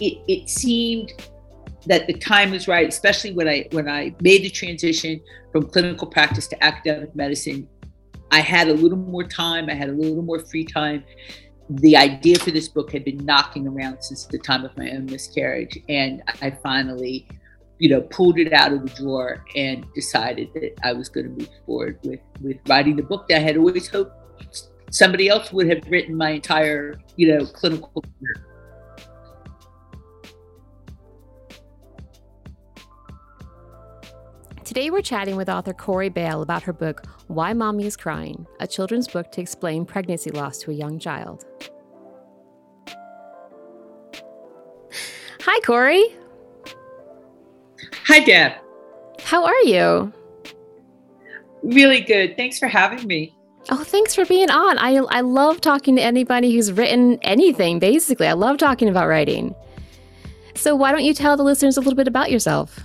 it, it seemed that the time was right, especially when I when I made the transition from clinical practice to academic medicine. I had a little more time. I had a little more free time. The idea for this book had been knocking around since the time of my own miscarriage, and I finally, you know, pulled it out of the drawer and decided that I was going to move forward with with writing the book that I had always hoped somebody else would have written my entire, you know, clinical career. Today, we're chatting with author Cori Baill about her book, Why Mommy is Crying, a children's book to explain pregnancy loss to a young child. Hi, Cori. Hi, Deb. How are you? Really good. Thanks for having me. Oh, thanks for being on. I, I love talking to anybody who's written anything, basically. I love talking about writing. So, why don't you tell the listeners a little bit about yourself?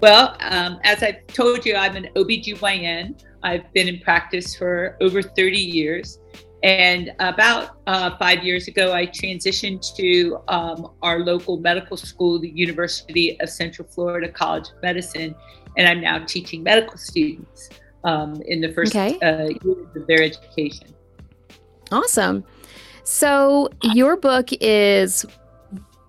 Well, um, as I've told you, I'm an OBGYN. I've been in practice for over 30 years. And about uh, five years ago, I transitioned to um, our local medical school, the University of Central Florida College of Medicine, and I'm now teaching medical students um, in the first okay. uh, years of their education. Awesome. So, your book is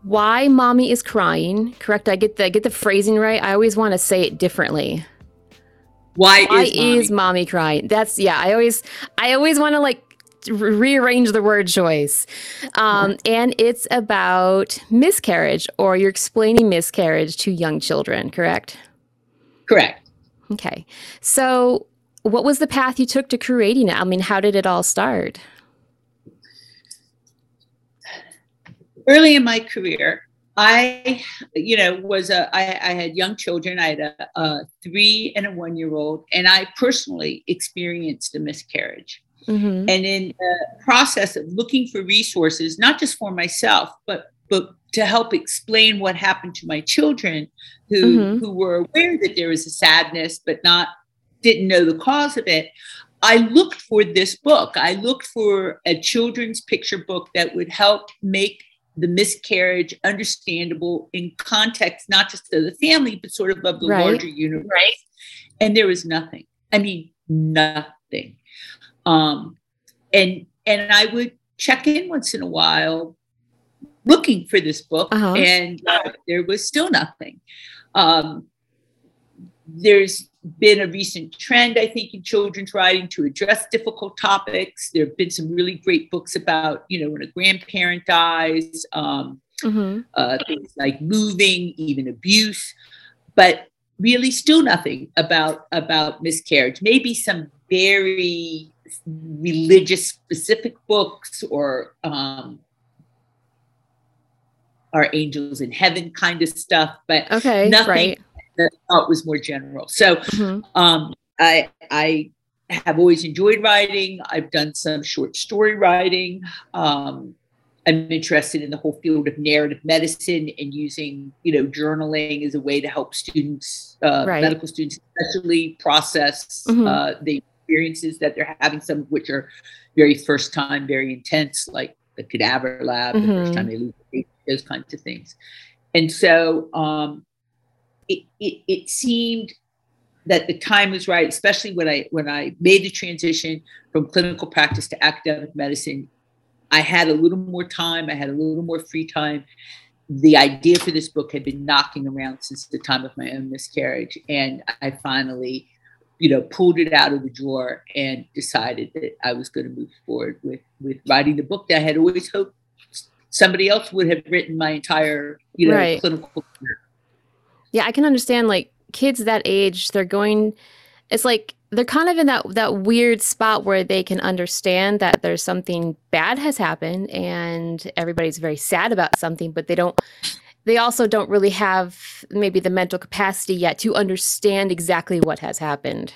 why mommy is crying. Correct? I get the I get the phrasing right. I always want to say it differently. Why, why is, mommy? is mommy crying? That's yeah. I always I always want to like rearrange the word choice. Um, and it's about miscarriage, or you're explaining miscarriage to young children, correct? Correct. Okay. So, what was the path you took to creating it? I mean, how did it all start? Early in my career, I, you know, was a, I, I had young children. I had a, a three and a one year old, and I personally experienced a miscarriage. Mm-hmm. And in the process of looking for resources, not just for myself, but but to help explain what happened to my children, who mm-hmm. who were aware that there was a sadness, but not didn't know the cause of it. I looked for this book. I looked for a children's picture book that would help make the miscarriage understandable in context, not just of the family, but sort of of the right. larger universe. Right. And there was nothing. I mean, nothing. Um, and and I would check in once in a while looking for this book, uh-huh. and uh, there was still nothing. Um, there's been a recent trend, I think, in children's writing to address difficult topics. There have been some really great books about, you know, when a grandparent dies, um, mm-hmm. uh, things like moving, even abuse, but really still nothing about about miscarriage. Maybe some very religious specific books or um, our angels in heaven kind of stuff, but okay, nothing. Right that I thought was more general. So mm-hmm. um, I I have always enjoyed writing. I've done some short story writing. Um, I'm interested in the whole field of narrative medicine and using, you know, journaling as a way to help students, uh, right. medical students, especially process mm-hmm. uh, the experiences that they're having. Some of which are very first time, very intense, like the cadaver lab, mm-hmm. the first time mm-hmm. they lose those kinds of things. And so um, it, it, it seemed that the time was right, especially when I when I made the transition from clinical practice to academic medicine. I had a little more time. I had a little more free time. The idea for this book had been knocking around since the time of my own miscarriage, and I finally, you know, pulled it out of the drawer and decided that I was going to move forward with with writing the book that I had always hoped somebody else would have written my entire, you know, right. clinical career. Yeah, I can understand like kids that age, they're going it's like they're kind of in that that weird spot where they can understand that there's something bad has happened and everybody's very sad about something, but they don't they also don't really have maybe the mental capacity yet to understand exactly what has happened.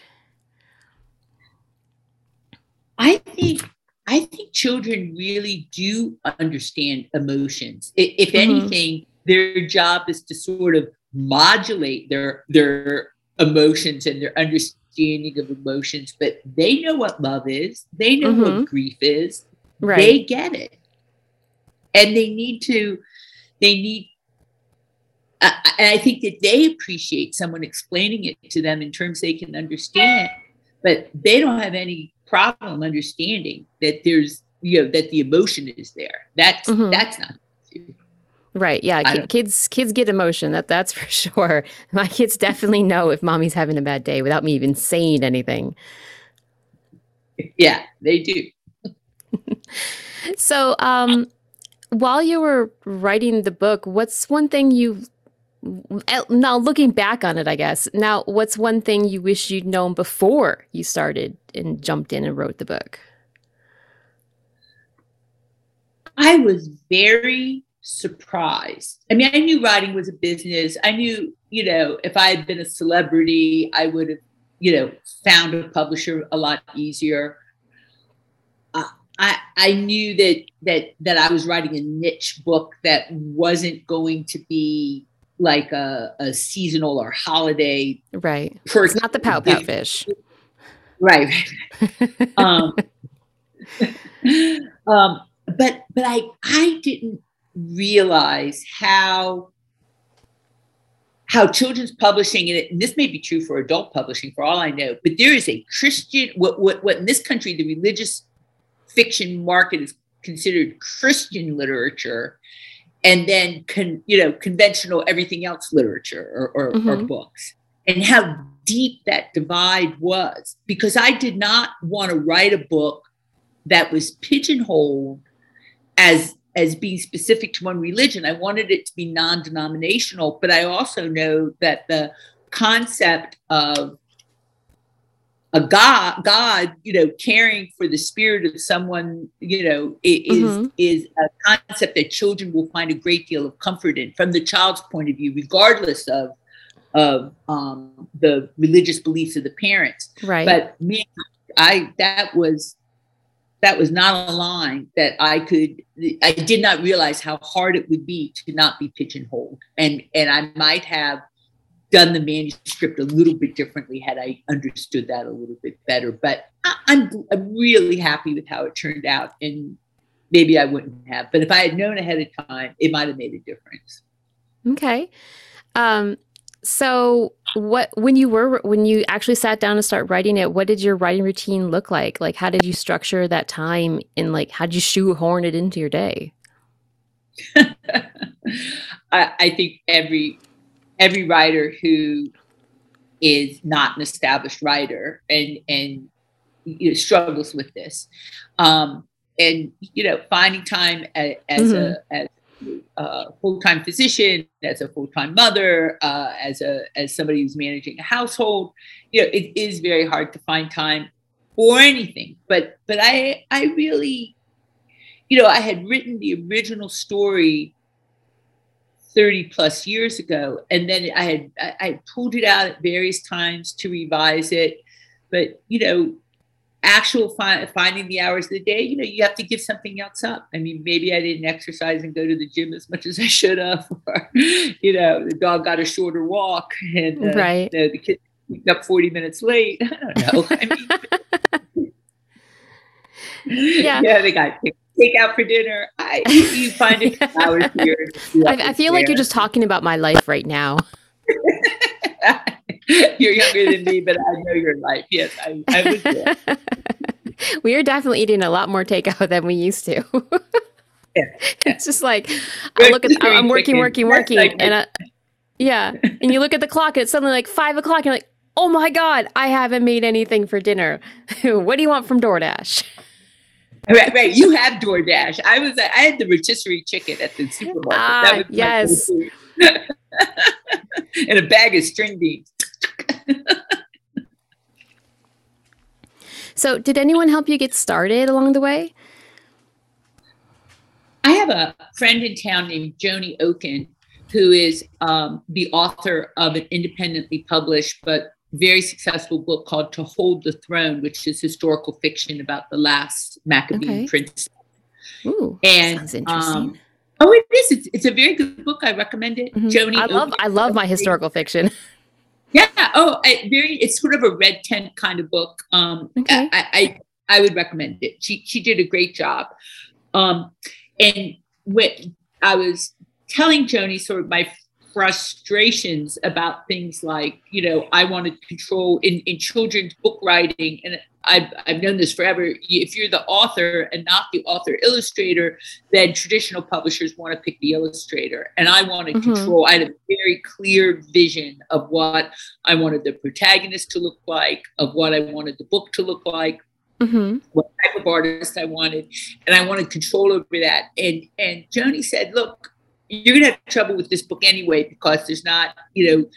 I think I think children really do understand emotions. If mm-hmm. anything, their job is to sort of modulate their their emotions and their understanding of emotions but they know what love is they know mm-hmm. what grief is right. they get it and they need to they need uh, and I think that they appreciate someone explaining it to them in terms they can understand, but they don't have any problem understanding that there's you know that the emotion is there. That's mm-hmm. that's not. Right. Yeah. Kids kids get emotion. That that's for sure. My kids definitely know if mommy's having a bad day without me even saying anything. Yeah, they do. so, um, while you were writing the book, what's one thing you now looking back on it, I guess. Now, what's one thing you wish you'd known before you started and jumped in and wrote the book? I was very surprised. I mean, I knew writing was a business. I knew, you know, if I had been a celebrity, I would have, you know, found a publisher a lot easier. Uh, I I knew that that that I was writing a niche book that wasn't going to be like a, a seasonal or holiday. Right. It's not the Pout-Pout Fish. Right. um, um, but but I I didn't realize how how children's publishing and this may be true for adult publishing for all I know, but there is a Christian what what what in this country the religious fiction market is considered Christian literature and then con, you know conventional everything else literature or, or, mm-hmm. or books and how deep that divide was because i did not want to write a book that was pigeonholed as as being specific to one religion i wanted it to be non-denominational but i also know that the concept of a God, God, you know, caring for the spirit of someone, you know, is mm-hmm. is a concept that children will find a great deal of comfort in from the child's point of view, regardless of of um, the religious beliefs of the parents. Right. But me, I that was that was not a line that I could. I did not realize how hard it would be to not be pigeonholed, and and I might have done the manuscript a little bit differently had I understood that a little bit better. But I, am I'm, I'm really happy with how it turned out, and maybe I wouldn't have. But if I had known ahead of time, it might have made a difference. Okay. Um, so what when you were when you actually sat down to start writing it, what did your writing routine look like? Like how did you structure that time and like how did you shoehorn it into your day? I, I think every every writer who is not an established writer and and you know, struggles with this um, and you know finding time as, as mm-hmm. a as a full-time physician as a full-time mother uh, as a as somebody who's managing a household you know it is very hard to find time for anything but but i i really you know i had written the original story 30 plus years ago. And then I had I, I pulled it out at various times to revise it. But you know, actual fi- finding the hours of the day, you know, you have to give something else up. I mean, maybe I didn't exercise and go to the gym as much as I should have, or you know, the dog got a shorter walk, and uh, right, you know, the kid up 40 minutes late. I don't know. I mean, yeah, yeah, they got take out for dinner. I, you find it hours here. I, I feel like you're just talking about my life right now. you're younger than me, but I know your life. Yes, I, I was we are definitely eating a lot more takeout than we used to. yeah. It's just like I look at I'm working, working, working, and I, yeah, and you look at the clock. It's suddenly like five o'clock. And you're like, oh my god, I haven't made anything for dinner. what do you want from DoorDash? Right, right. You have DoorDash. I was. I had the rotisserie chicken at the supermarket. Ah, yes. and a bag of string beans. so, did anyone help you get started along the way? I have a friend in town named Joni Oken, who is um, the author of an independently published but very successful book called To Hold the Throne, which is historical fiction about the last Maccabean okay. prince. Ooh, and sounds interesting. Um, oh, it is. It's, it's a very good book. I recommend it. Mm-hmm. Joni, I love I love my historical fiction. Yeah. Oh, I, very. It's sort of a red tent kind of book. Um, okay. I, I I would recommend it. She she did a great job. Um, and when I was telling Joni sort of my frustrations about things like, you know, I wanted control in, in children's book writing. And I've, I've known this forever. If you're the author and not the author illustrator, then traditional publishers want to pick the illustrator. And I wanted mm-hmm. control. I had a very clear vision of what I wanted the protagonist to look like, of what I wanted the book to look like. Mm-hmm. What type of artist I wanted, and I wanted control over that. And and Joni said, "Look, you're going to have trouble with this book anyway because there's not, you know,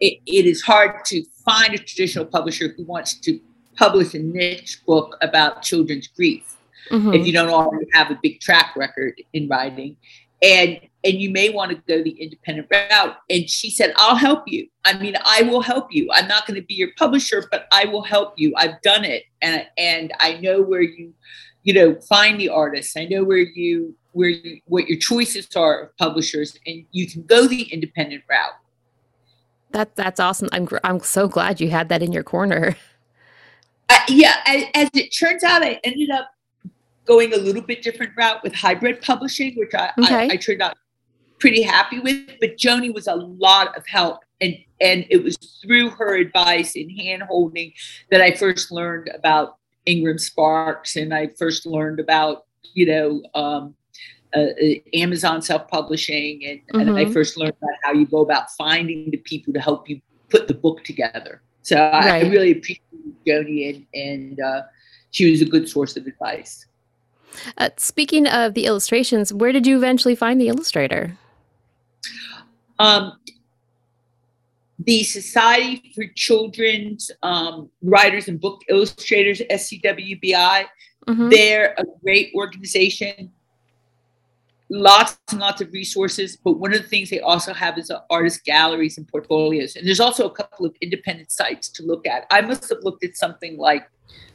it, it is hard to find a traditional publisher who wants to publish a niche book about children's grief mm-hmm. if you don't already have a big track record in writing. And and you may want to go the independent route. And she said i'll help you. I mean i will help you. I'm not going to be your publisher but i will help you. I've done it. And and i know where you you know find the artists i know where you where you, what your choices are of publishers, and you can go the independent route. That that's awesome. I'm I'm so glad you had that in your corner. Uh, yeah, as, as, it turns out, I ended up going a little bit different route with hybrid publishing, which I, okay. I, I turned out pretty happy with. But Joni was a lot of help, and and it was through her advice and hand holding that I first learned about Ingram Sparks, and I first learned about you know um, uh, uh, Amazon self publishing, and, mm-hmm. and, I mm-hmm. first learned about how you go about finding the people to help you put the book together. So right. I, really appreciate Joni, and, and uh, she was a good source of advice. Uh, speaking of the illustrations, where did you eventually find the illustrator? Um, the Society for Children's um, Writers and Book Illustrators, SCWBI, mm-hmm. they're a great organization lots and lots of resources. But one of the things they also have is uh, artist galleries and portfolios. And there's also a couple of independent sites to look at. I must have looked at something like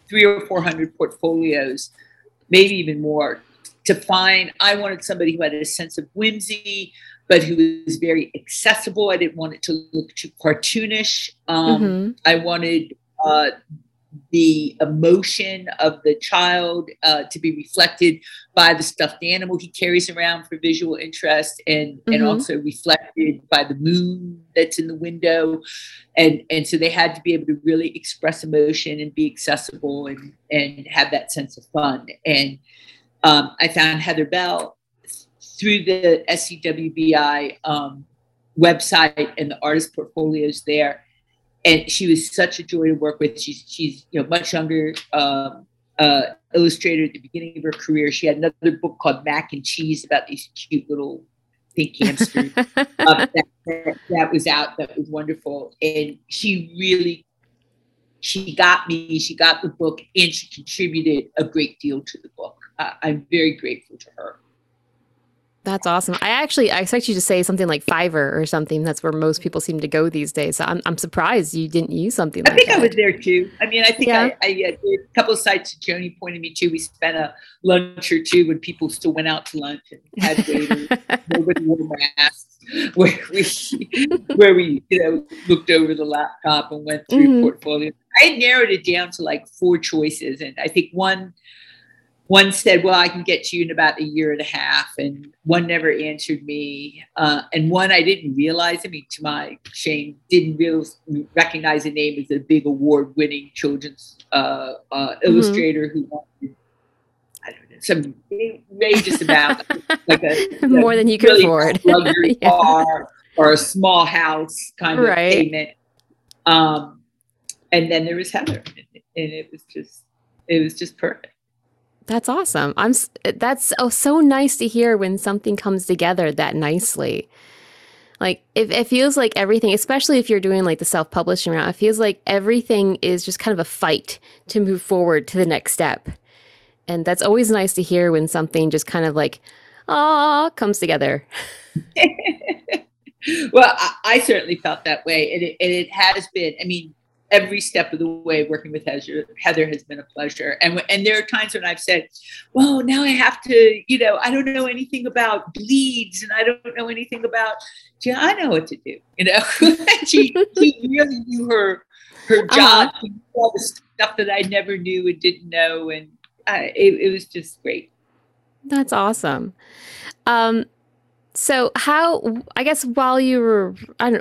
three or 400 portfolios, maybe even more, to find. I wanted somebody who had a sense of whimsy, but who was very accessible. I didn't want it to look too cartoonish. Um, mm-hmm. I wanted uh, the emotion of the child uh, to be reflected by the stuffed animal he carries around for visual interest and mm-hmm. and also reflected by the moon that's in the window. And and so they had to be able to really express emotion and be accessible and and have that sense of fun. And um, i found heather bell through the scwbi um, website and the artist portfolios there and she was such a joy to work with. She's she's you know much younger um, uh, illustrator at the beginning of her career. She had another book called Mac and Cheese about these cute little pink hamsters um, that, that, that was out. That was wonderful, and she really she got me. She got the book, and she contributed a great deal to the book. Uh, I'm very grateful to her. That's awesome. I actually I expect you to say something like Fiverr or something. That's where most people seem to go these days. So I'm, I'm surprised you didn't use something. I think that. I was there too. I mean, I think yeah. I, I a couple of sites that Joni pointed me to. We spent a lunch or two when people still went out to lunch and had waiters nobody wore masks, where we where we you know looked over the laptop and went through mm-hmm. portfolio. I narrowed it down to like four choices, and I think one one said, Well, I can get to you in about a year and a half. And one never answered me. Uh, and one I didn't realize, I mean, to my shame, didn't real, recognize the name as a big award winning children's uh, uh, mm-hmm. illustrator who wanted. I don't know, some outrageous amount, like a more than you can really afford, luxury yeah. car or a small house kind of right. payment. Um, and then there was Heather, and it was just, it was just perfect. That's awesome. I'm that's oh, so nice to hear when something comes together that nicely. Like it, it feels like everything, especially if you're doing like the self-publishing route, it feels like everything is just kind of a fight to move forward to the next step. And that's always nice to hear when something just kind of like, ah, comes together. well, I, I, certainly felt that way, and it, and it has been. I mean, every step of the way working with Heather, Heather has been a pleasure. And and there are times when I've said, "Well, now I have to, you know, I don't know anything about bleeds, and I don't know anything about." Yeah, I know what to do. You know, she she really knew her her uh-huh. job, uh-huh. all the stuff that I never knew and didn't know, and I, it, it was just great. That's awesome. Um, So, how, I guess, while you were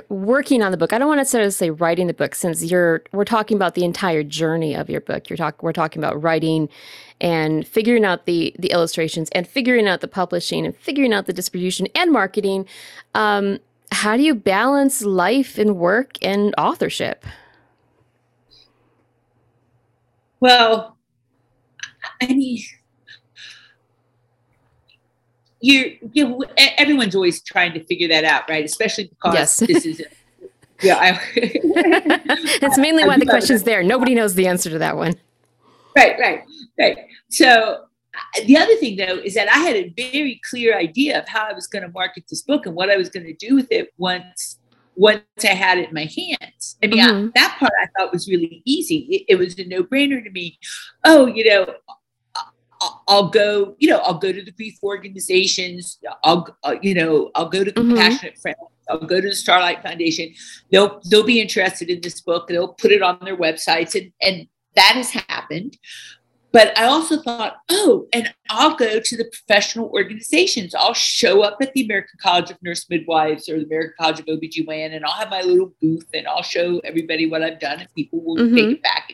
working on the book, I don't want to necessarily say writing the book since you're, we're talking about the entire journey of your book. You're talking, we're talking about writing and figuring out the, the illustrations and figuring out the publishing and figuring out the distribution and marketing. Um, how do you balance life and work and authorship? Well, I mean, you you everyone's always trying to figure that out, right? Especially because yes. this is. Yeah, I, that's mainly why the question's there. Nobody knows the answer to that one. Right, right, right. So the other thing though is that I had a very clear idea of how I was going to market this book and what I was going to do with it once once I had it in my hands. I mean, mm-hmm. I, that part I thought was really easy. It, it was a no brainer to me. Oh, you know, I'll go, you know, I'll go to the grief organizations. I'll, uh, you know, I'll go to mm-hmm. Compassionate Friends. I'll go to the Starlight Foundation. They'll they'll be interested in this book. They'll put it on their websites, and and that has happened. But I also thought, oh, and I'll go to the professional organizations. I'll show up at the American College of Nurse Midwives or the American College of OBGYN, and I'll have my little booth and I'll show everybody what I've done, and people will mm-hmm. take it back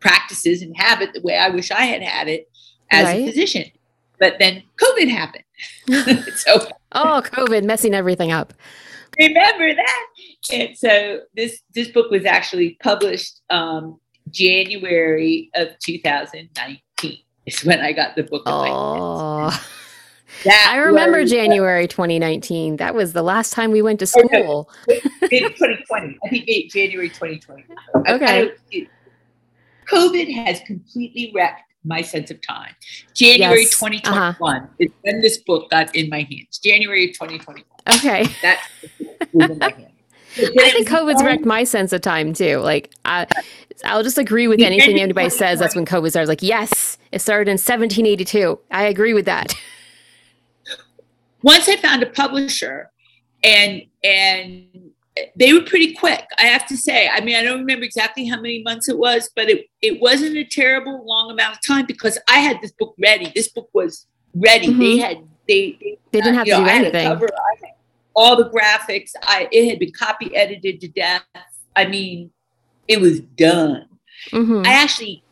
practices and have it the way I wish I had had it as right. a physician. But then COVID happened. so, oh, COVID messing everything up. Remember that? And so this this book was actually published um, January of 2019 is when I got the book. Oh. That I remember was, January 2019. That was the last time we went to school. Okay. 2020. I think January 2020. Okay. I, COVID has completely wrecked my sense of time. January yes. 2021 uh-huh. is when this book got in my hands. January 2021. Okay. That's in my hands. I think COVID's wrecked my sense of time too. Like, I, I'll just agree with anything anybody says. That's when COVID started. Like, yes, it started in 1782. I agree with that. Once I found a publisher, and and they were pretty quick. I have to say. I mean, I don't remember exactly how many months it was, but it it wasn't a terrible long amount of time because I had this book ready. This book was ready. Mm-hmm. They had they they, they didn't have to know, do anything. Cover, all the graphics. I it had been copy edited to death. I mean, it was done. Mm-hmm. I actually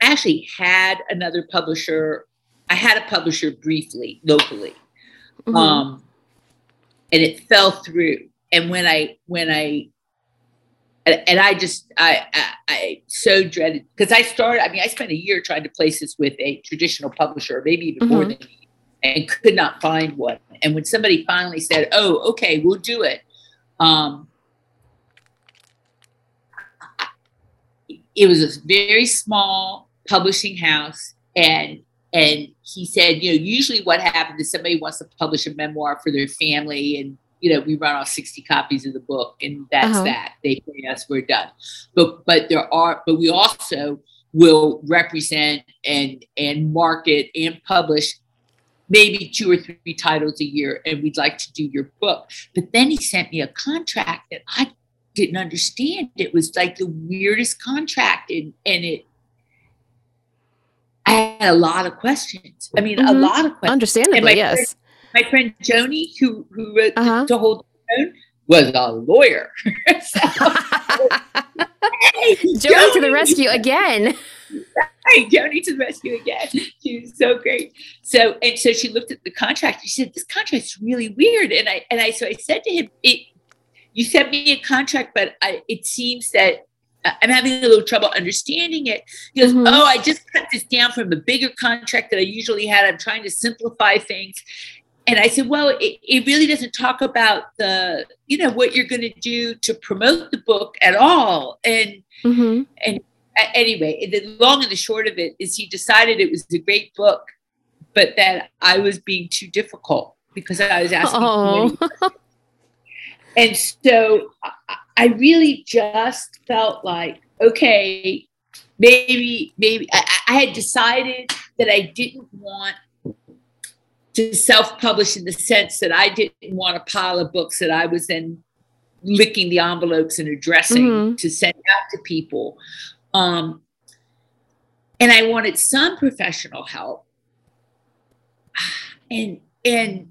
actually had another publisher. I had a publisher briefly locally, mm-hmm. um, and it fell through and when I when I and I just I I, I so dreaded because I started. I mean, I spent a year trying to place this with a traditional publisher, maybe even mm-hmm. more than, and could not find one. And when somebody finally said, "Oh, okay, we'll do it," um, it was a very small publishing house, and and he said, you know, usually what happens is somebody wants to publish a memoir for their family and you know, we run off 60 copies of the book and that's uh-huh. that. They pay us, we're done. But but there are, but we also will represent and and market and publish maybe two or three titles a year and we'd like to do your book. But then he sent me a contract that I didn't understand. It was like the weirdest contract and and it I had a lot of questions. I mean, mm-hmm. a lot of questions. Understandably, yes my friend Joni, who who wrote uh-huh. To Hold the Throne, was a lawyer. so, hey, Joni, Joni to the rescue again. Hey, Joni to the rescue again. She was so great. So and so she looked at the contract. She said, "This contract's really weird." And I and I so I said to him, "It, you sent me a contract, but I, it seems that I'm having a little trouble understanding it. He goes, mm-hmm. Oh, I just cut this down from a bigger contract that I usually had. I'm trying to simplify things and I said, well, it, it, really doesn't talk about the, you know, what you're going to do to promote the book at all. And mm-hmm. and anyway, the long and the short of it is he decided it was a great book, but that I was being too difficult because I was asking. Oh. and so I really just felt like, okay, maybe, maybe I, I had decided that I didn't want to self-publish in the sense that I didn't want a pile of books that I was then licking the envelopes and addressing mm-hmm. to send out to people. Um, and I wanted some professional help. And and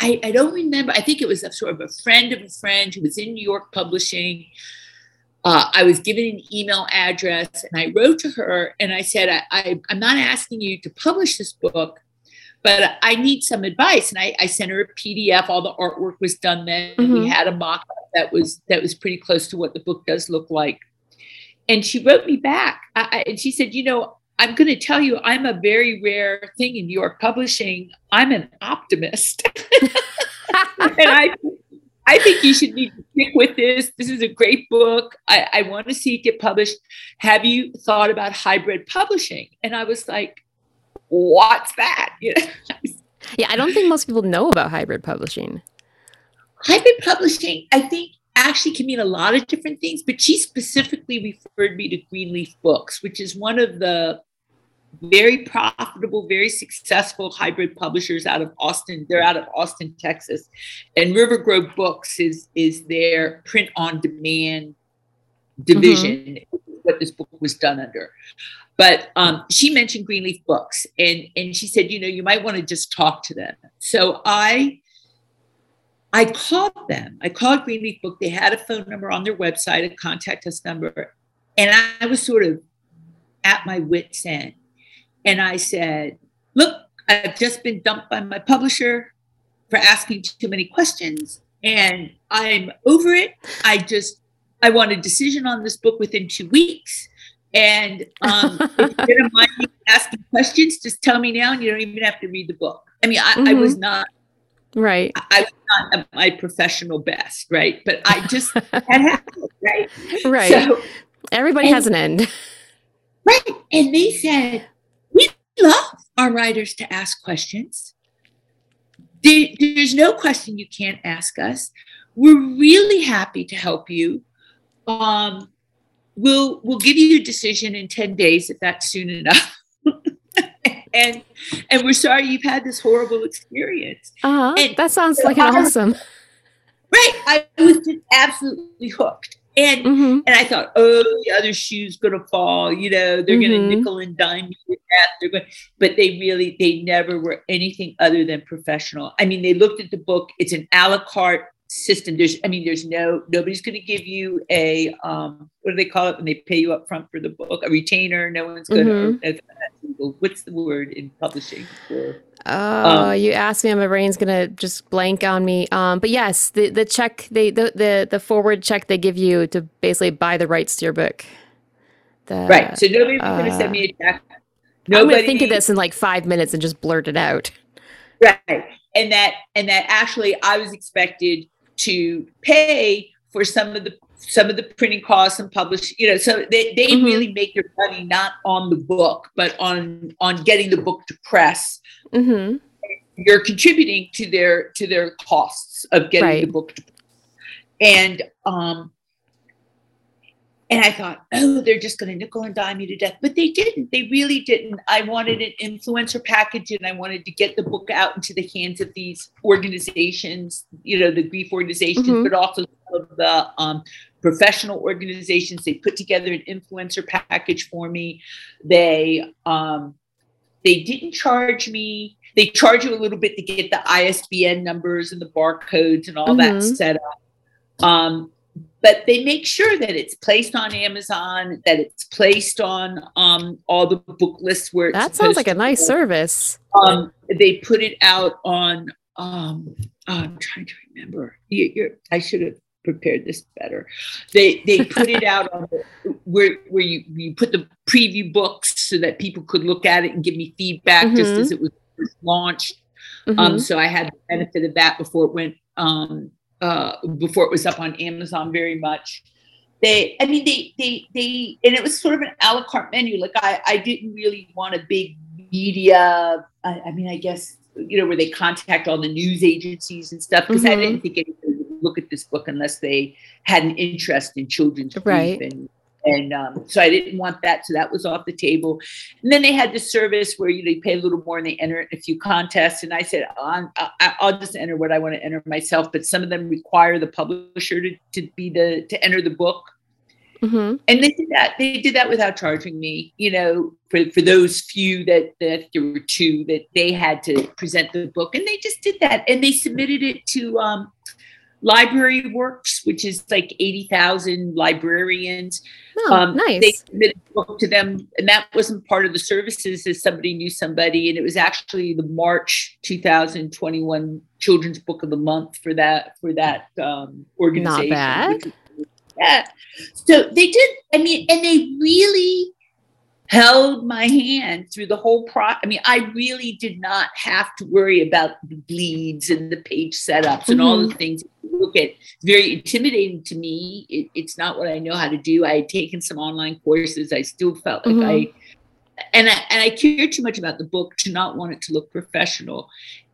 I, I don't remember. I think it was a sort of a friend of a friend who was in New York publishing. Uh, I was given an email address and I wrote to her and I said, I, I, am not asking you to publish this book, but I need some advice. And I, I sent her a PDF. All the artwork was done then. Mm-hmm. We had a mock that was that was pretty close to what the book does look like. And she wrote me back I, and she said, you know, I'm going to tell you, I'm a very rare thing in New York publishing. I'm an optimist. and I, I think you should need to stick with this. This is a great book. I, I want to see it get published. Have you thought about hybrid publishing? And I was like, what's that? You know? yeah, I don't think most people know about hybrid publishing. Hybrid publishing, I think actually can mean a lot of different things, but she specifically referred me to Greenleaf Books, which is one of the very profitable, very successful hybrid publishers out of Austin. They're out of Austin, Texas. And River Grove Books is, is their print on demand division, mm-hmm. What this book was done under. But um, she mentioned Greenleaf Books and, and she said, you know, you might want to just talk to them. So I I called them. I called Greenleaf Book. They had a phone number on their website, a contact us number. And I, I was sort of at my wit's end. And I said, Look, I've just been dumped by my publisher for asking too many questions. And I'm over it. I just, I want a decision on this book within two weeks. And um, if you're gonna mind me asking questions, just tell me now, and you don't even have to read the book. I mean, I, mm-hmm. I was not Right. I was not at my professional best, right? But I just had happened, right? Right. So, Everybody and, has an end. Right. And they said, we love our writers to ask questions. There, there's no question you can't ask us. We're really happy to help you. Um, we'll we'll give you a decision in 10 days if that's soon enough and and we're sorry you've had this horrible experience. Uh-huh. And that sounds like an awesome. Right. I was just absolutely hooked. And mm-hmm. and I thought, oh, the other shoe's gonna fall. You know, they're mm-hmm. gonna nickel and dime me with that. They're going, but they really, they never were anything other than professional. I mean, they looked at the book. It's an a la carte system. There's, I mean, there's no, nobody's going to give you a, um, what do they call it when they pay you up front for the book? A retainer. No one's going to, mm-hmm. what's the word in publishing for? Oh, um, you asked me, and my brain's gonna just blank on me. Um, but yes, the the check they the, the the forward check they give you to basically buy the rights to your book. The, right. So nobody's uh, gonna send me a check. Nobody, I'm gonna think of this in like five minutes and just blurt it out. Right. And that and that actually I was expected to pay for some of the some of the printing costs and publish you know so they, they mm-hmm. really make their money not on the book but on on getting the book to press mm-hmm. you're contributing to their to their costs of getting right. the book to press. and um and I thought, oh, they're just going to nickel and dime me to death. But they didn't. They really didn't. I wanted an influencer package and I wanted to get the book out into the hands of these organizations, you know, the grief organizations, mm-hmm. but also of the um, professional organizations. They put together an influencer package for me. They, um, they didn't charge me. They charge you a little bit to get the ISBN numbers and the barcodes and all mm-hmm. that set up. Um, but they make sure that it's placed on Amazon, that it's placed on um, all the book lists where that sounds like a nice go. service. Um, they put it out on. Um, oh, I'm trying to remember. You, I should have prepared this better. They they put it out on where where you you put the preview books so that people could look at it and give me feedback mm-hmm. just as it was launched. Mm-hmm. Um, so I had the benefit of that before it went um, uh, before it was up on Amazon very much. They, I mean, they, they, they, and it was sort of an a la carte menu. Like I, I didn't really want a big media. I, I mean, I guess you know where they contact all the news agencies and stuff because mm-hmm. I didn't think anybody would look at this book unless they had an interest in children's right. and and um, so I didn't want that, so that was off the table. And then they had the service where you, know, you pay a little more and they enter a few contests. And I said, oh, I'll just enter what I want to enter myself. But some of them require the publisher to, to be the to enter the book. Mm-hmm. And they did that. They did that without charging me. You know, for, for those few that that there were two that they had to present the book, and they just did that, and they submitted it to um, Library Works, which is like eighty thousand librarians. Oh, um, nice. They submitted a book to them, and that wasn't part of the services. As somebody knew somebody, and it was actually the March two thousand twenty one Children's Book of the Month for that for that um, organization. Not bad yeah. So they did, I mean, and they really held my hand through the whole pro. I mean, I really did not have to worry about the bleeds and the page setups mm-hmm. and all the mm-hmm. things. Look at very intimidating to me. It, it's not what I know how to do. I had taken some online courses. I still felt like mm-hmm. I, and I and I cared too much about the book to not want it to look professional.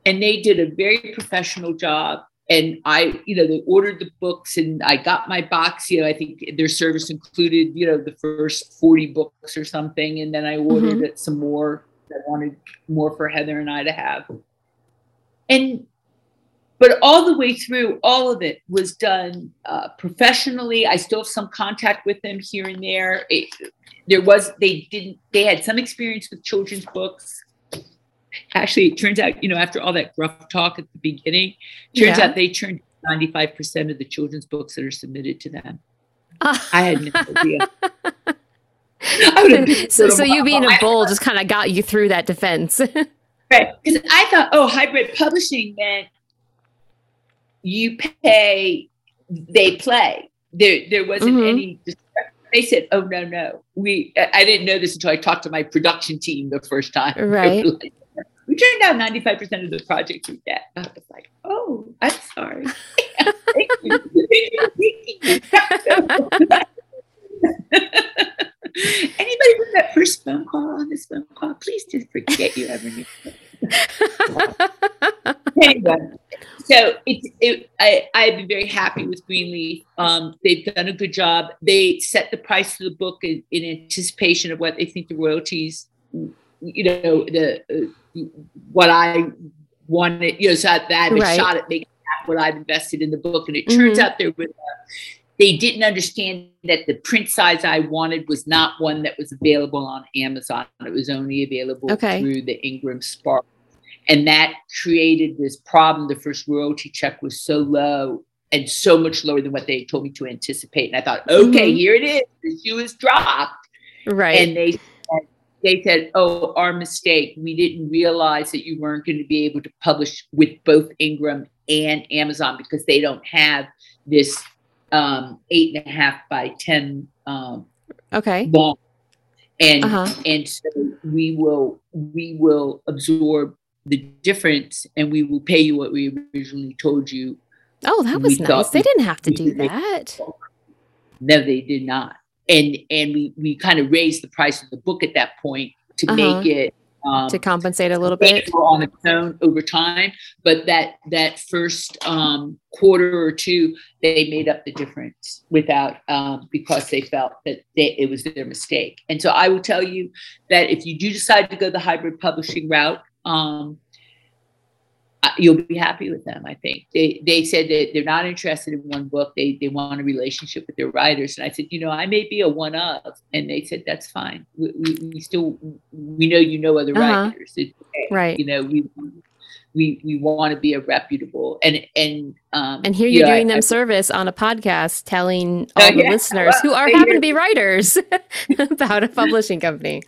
And they did a very professional job and I, you know, they ordered the books and I got my box. You know, I think their service included, you know, the first 40 books or something. And then I ordered mm-hmm. some more. I wanted more for Heather and I to have. And, but all the way through, all of it was done uh, professionally. I still have some contact with them here and there. It, there was, they didn't, they had some experience with children's books actually it turns out you know after all that gruff talk at the beginning turns yeah. out they turned 95% of the children's books that are submitted to them uh. i had no idea so, so you being a bull just kind of got you through that defense right because i thought oh hybrid publishing meant you pay they play there there wasn't mm-hmm. any they said, "Oh no, no, we." I didn't know this until I talked to my production team the first time. Right. Like, we turned down 95% of the projects we get. I was like, oh, I'm sorry. Anybody with that first phone call on this phone call, please just forget you ever knew. anyway, so it's it, I I've been very happy with Greenleaf. Um, they've done a good job. They set the price of the book in, in anticipation of what they think the royalties you know the uh, what I wanted, you know, so that I have a right. shot at making what I've invested in the book. And it mm-hmm. turns out there was uh, they didn't understand that the print size I wanted was not one that was available on Amazon. It was only available okay. through the Ingram Spark. And that created this problem. The first royalty check was so low and so much lower than what they told me to anticipate. And I thought, okay, mm-hmm. here it is. The shoe is dropped. Right. And they they said, "Oh, our mistake. We didn't realize that you weren't going to be able to publish with both Ingram and Amazon because they don't have this um, eight and a half by ten um, okay long." And uh-huh. and so we will we will absorb the difference, and we will pay you what we originally told you. Oh, that was nice. They didn't have to do that. No, they did not and and we we kind of raised the price of the book at that point to uh-huh. make it um, to compensate a little bit on its own over time. But that that first um, quarter or two, they made up the difference without um, because they felt that they, it was their mistake. And so I will tell you that if you do decide to go the hybrid publishing route, um, you'll be happy with them. I think they they said that they're not interested in one book. They they want a relationship with their writers. And I said, you know, I may be a one of, and they said that's fine. We, we, we still we know you know other uh-huh. writers, okay. right? You know we. We, we want to be a reputable and and um, and here you're doing I, them I, service on a podcast telling all uh, the yeah, listeners well, who are happen to be writers about a publishing company.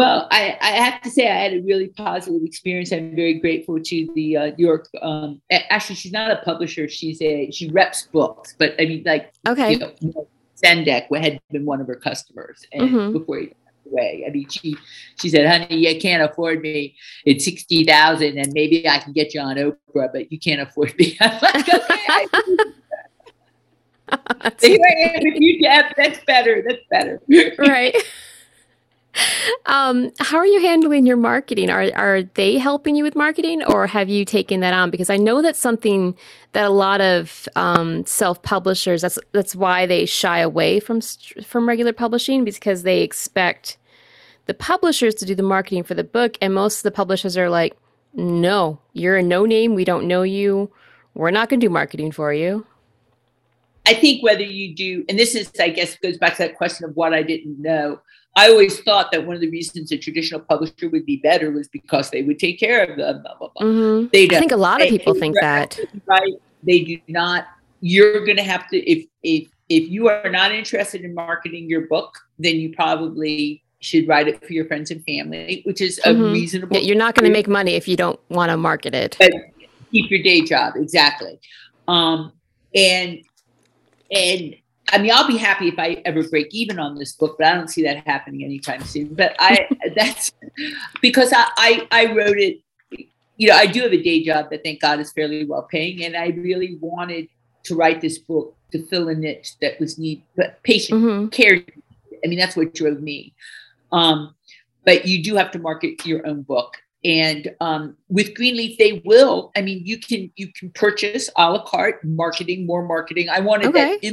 Well, I, I, have to say I had a really positive experience. I'm very grateful to the uh, New York. Um, actually, she's not a publisher. She's a she reps books, but I mean, like okay, you know, Sendak had been one of her customers, and mm-hmm. before he passed away, I mean, she she said, "Honey, you can't afford me. It's sixty thousand, and maybe I can get you on Oprah, but you can't afford me." I'm like, okay. Here I am with you, Deb. That's better. That's better. right. Um, how are you handling your marketing? Are are they helping you with marketing, or have you taken that on? Because I know that's something that a lot of um, self publishers. That's that's why they shy away from from regular publishing because they expect the publishers to do the marketing for the book, and most of the publishers are like, "No, you're a no name. We don't know you. We're not going to do marketing for you." I think whether you do, and this is, I guess, goes back to that question of what I didn't know. I always thought that one of the reasons a traditional publisher would be better was because they would take care of them. Blah, blah, blah. Mm-hmm. They I think a lot of people think that. Right? They do not. You're going to have to if if if you are not interested in marketing your book, then you probably should write it for your friends and family, which is a mm-hmm. reasonable. Yeah, you're not going to make money if you don't want to market it. But keep your day job exactly, um, and and I mean, I'll be happy if I ever break even on this book, but I don't see that happening anytime soon. But I that's because I, I, I wrote it. You know, I do have a day job that thank God is fairly well paying, and I really wanted to write this book to fill a niche that was need but patient mm-hmm. care. I mean, that's what drove me. Um, but you do have to market your own book. And um, with Greenleaf, they will. I mean, you can you can purchase a la carte marketing, more marketing. I wanted okay. that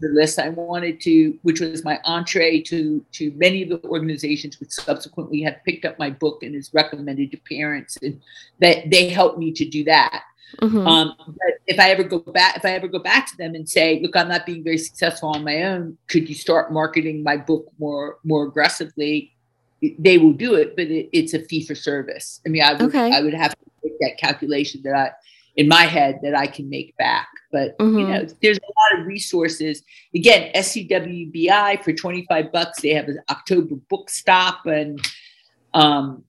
influencer list. I wanted to, which was my entree to to many of the organizations which subsequently have picked up my book and is recommended to parents, and that they helped me to do that. Mm-hmm. Um, but if I ever go back, if I ever go back to them and say, "Look, I'm not being very successful on my own. Could you start marketing my book more more aggressively?" They will do it, but it, it's a fee for service. I mean, I would okay. I would have to make that calculation that I in my head that I can make back. But mm-hmm. you know, there's a lot of resources. Again, SCBWI for 25 bucks, they have an October book stop and um,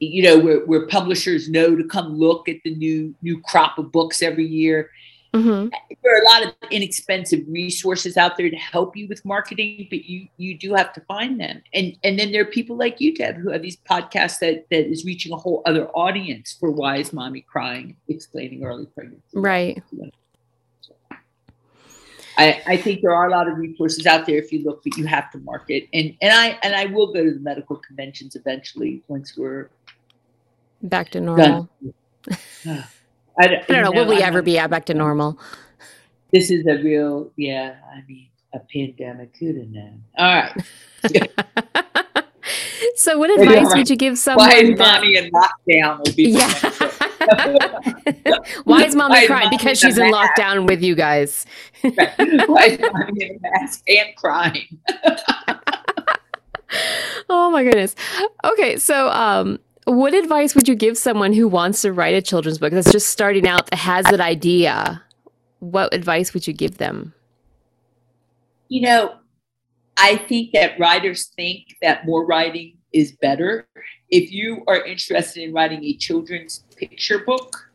you know, where, where publishers know to come look at the new new crop of books every year. Mm-hmm. There are a lot of inexpensive resources out there to help you with marketing, but you you do have to find them. And and then there are people like you, Deb, who have these podcasts that that is reaching a whole other audience for why is mommy crying, explaining early pregnancy. Right. I, I think there are a lot of resources out there if you look, but you have to market. And and I and I will go to the medical conventions eventually once we're back to normal. I, I, don't know. know will we I'm, ever be back to normal? This is a real, yeah. I mean, a pandemic could have known. All right. so, what advice would you give someone? Why is mommy in lockdown? Will be yeah. Why is mommy crying? because she's in lockdown with you guys. Why is mommy in a mask and crying? oh my goodness. Okay, so um, what advice would you give someone who wants to write a children's book that's just starting out that has that idea? What advice would you give them? You know, I think that writers think that more writing is better. If you are interested in writing a children's picture book,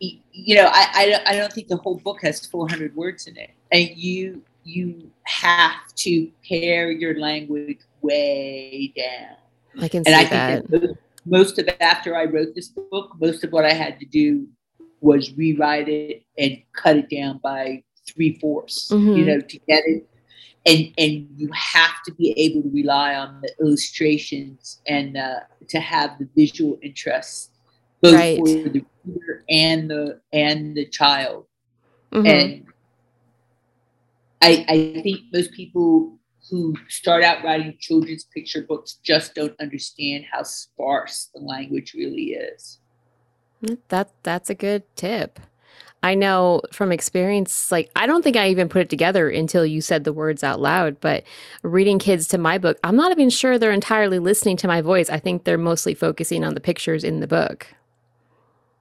you know, I, I, I don't think the whole book has 400 words in it. And you you have to pare your language way down I can and see I that. that most of after I wrote this book, most of what I had to do was rewrite it and cut it down by three fourths. Mm-hmm. You know, to get it, and and you have to be able to rely on the illustrations and uh, to have the visual interest both right. for the reader and the and the child. Mm-hmm. And I I think most people who start out writing children's picture books just don't understand how sparse the language really is. That that's a good tip. I know from experience, like, I don't think I even put it together until you said the words out loud. But reading kids to my book, I'm not even sure they're entirely listening to my voice. I think they're mostly focusing on the pictures in the book.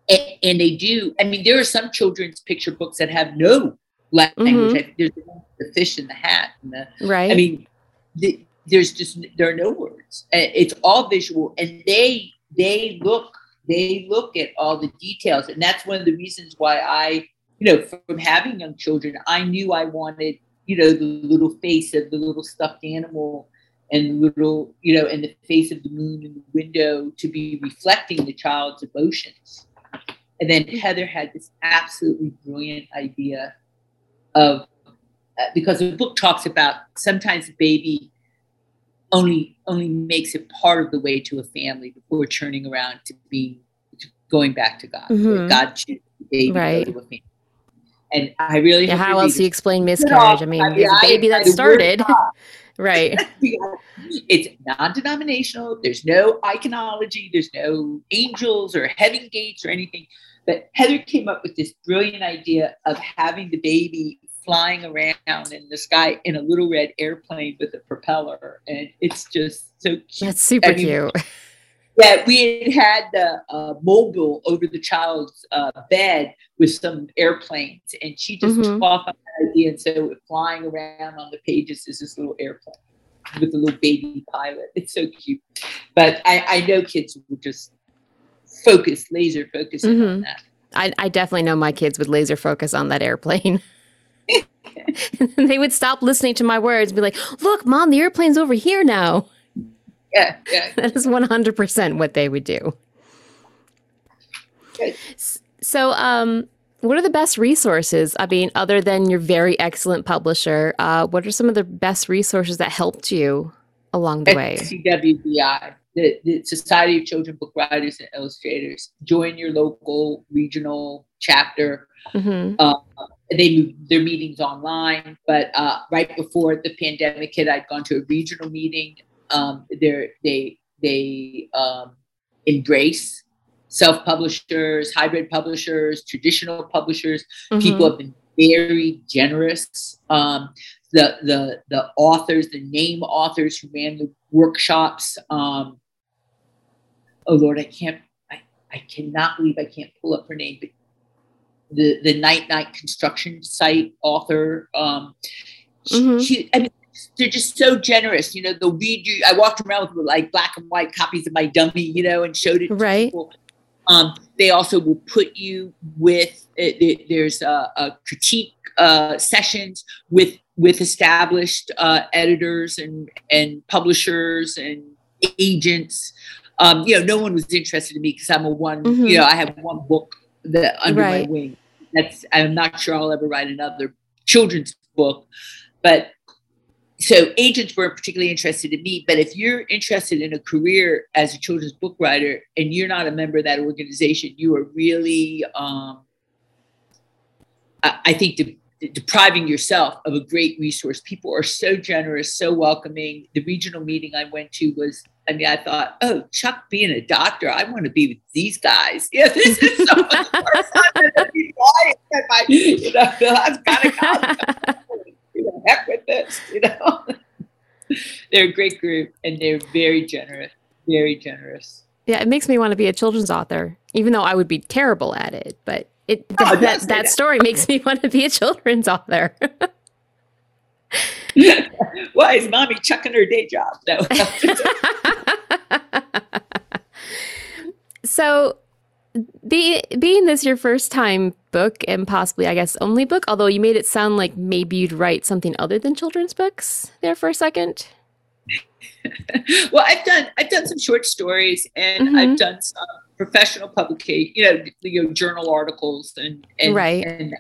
And, and they do. I mean, there are some children's picture books that have no language. Mm-hmm. There's the fish in the hat. And the, right. I mean, the, there's just there are no words. It's all visual, and they they look they look at all the details, and that's one of the reasons why I, you know, from having young children, I knew I wanted, you know, the little face of the little stuffed animal and the little, you know, and the face of the moon in the window to be reflecting the child's emotions. And then Heather had this absolutely brilliant idea of uh, because the book talks about sometimes the baby only only makes it part of the way to a family before turning around to being to going back to God. Mm-hmm. God chooses the baby right. to go to a family. And I really yeah, how else do you explain miscarriage? I mean, I mean, a baby that started. right. it's non-denominational. There's no iconology. There's no angels or heaven gates or anything. But Heather came up with this brilliant idea of having the baby flying around in the sky in a little red airplane with a propeller. And it's just so cute. That's super I mean, cute. Yeah, we had had the uh, mobile over the child's uh, bed with some airplanes, and she just mm-hmm. took off on that idea. And so flying around on the pages is this little airplane with a little baby pilot. It's so cute. But I, I know kids will just focus, laser focus mm-hmm. on that. I, I definitely know my kids would laser focus on that airplane. they would stop listening to my words and be like, look, mom, the airplane's over here now. Yeah, yeah. That is 100% what they would do. Good. So, um, what are the best resources? I mean, other than your very excellent publisher, uh, what are some of the best resources that helped you along the way? CWBI, the, the Society of Children Book Writers and Illustrators. Join your local regional chapter. Mm-hmm. Uh, they move their meetings online, but uh, right before the pandemic hit, I'd gone to a regional meeting. Um, they they um, embrace self-publishers, hybrid publishers, traditional publishers. Mm-hmm. People have been very generous. Um, the the the authors, the name authors who ran the workshops. Um, oh Lord, I can't. I, I cannot believe I can't pull up her name. But the the night night construction site author. Um, mm-hmm. she, I mean, they're just so generous. You know, they'll read you. I walked around with like black and white copies of my dummy, you know, and showed it right. people. Um, they also will put you with uh, there's a, a critique uh, sessions with with established uh, editors and and publishers and agents. Um, you know, no one was interested in me because I'm a one. Mm-hmm. You know, I have one book that under right. my wing. That's I'm not sure I'll ever write another children's book, but so agents weren't particularly interested in me but if you're interested in a career as a children's book writer and you're not a member of that organization you are really um, I, I, think de- depriving yourself of a great resource people are so generous so welcoming the regional meeting i went to was i mean i thought oh chuck being a doctor i want to be with these guys yeah this is so much more fun than be my, you know i've got to heck with this, you know. they're a great group and they're very generous, very generous. Yeah, it makes me want to be a children's author, even though I would be terrible at it. But it oh, that, that, that story makes me want to be a children's author. Why is mommy chucking her day job? No. so be, being this your first time book and possibly, I guess, only book, although you made it sound like maybe you'd write something other than children's books there for a second. well, I've done I've done some short stories and mm-hmm. I've done some professional publication, you know, you know, journal articles and and right. and,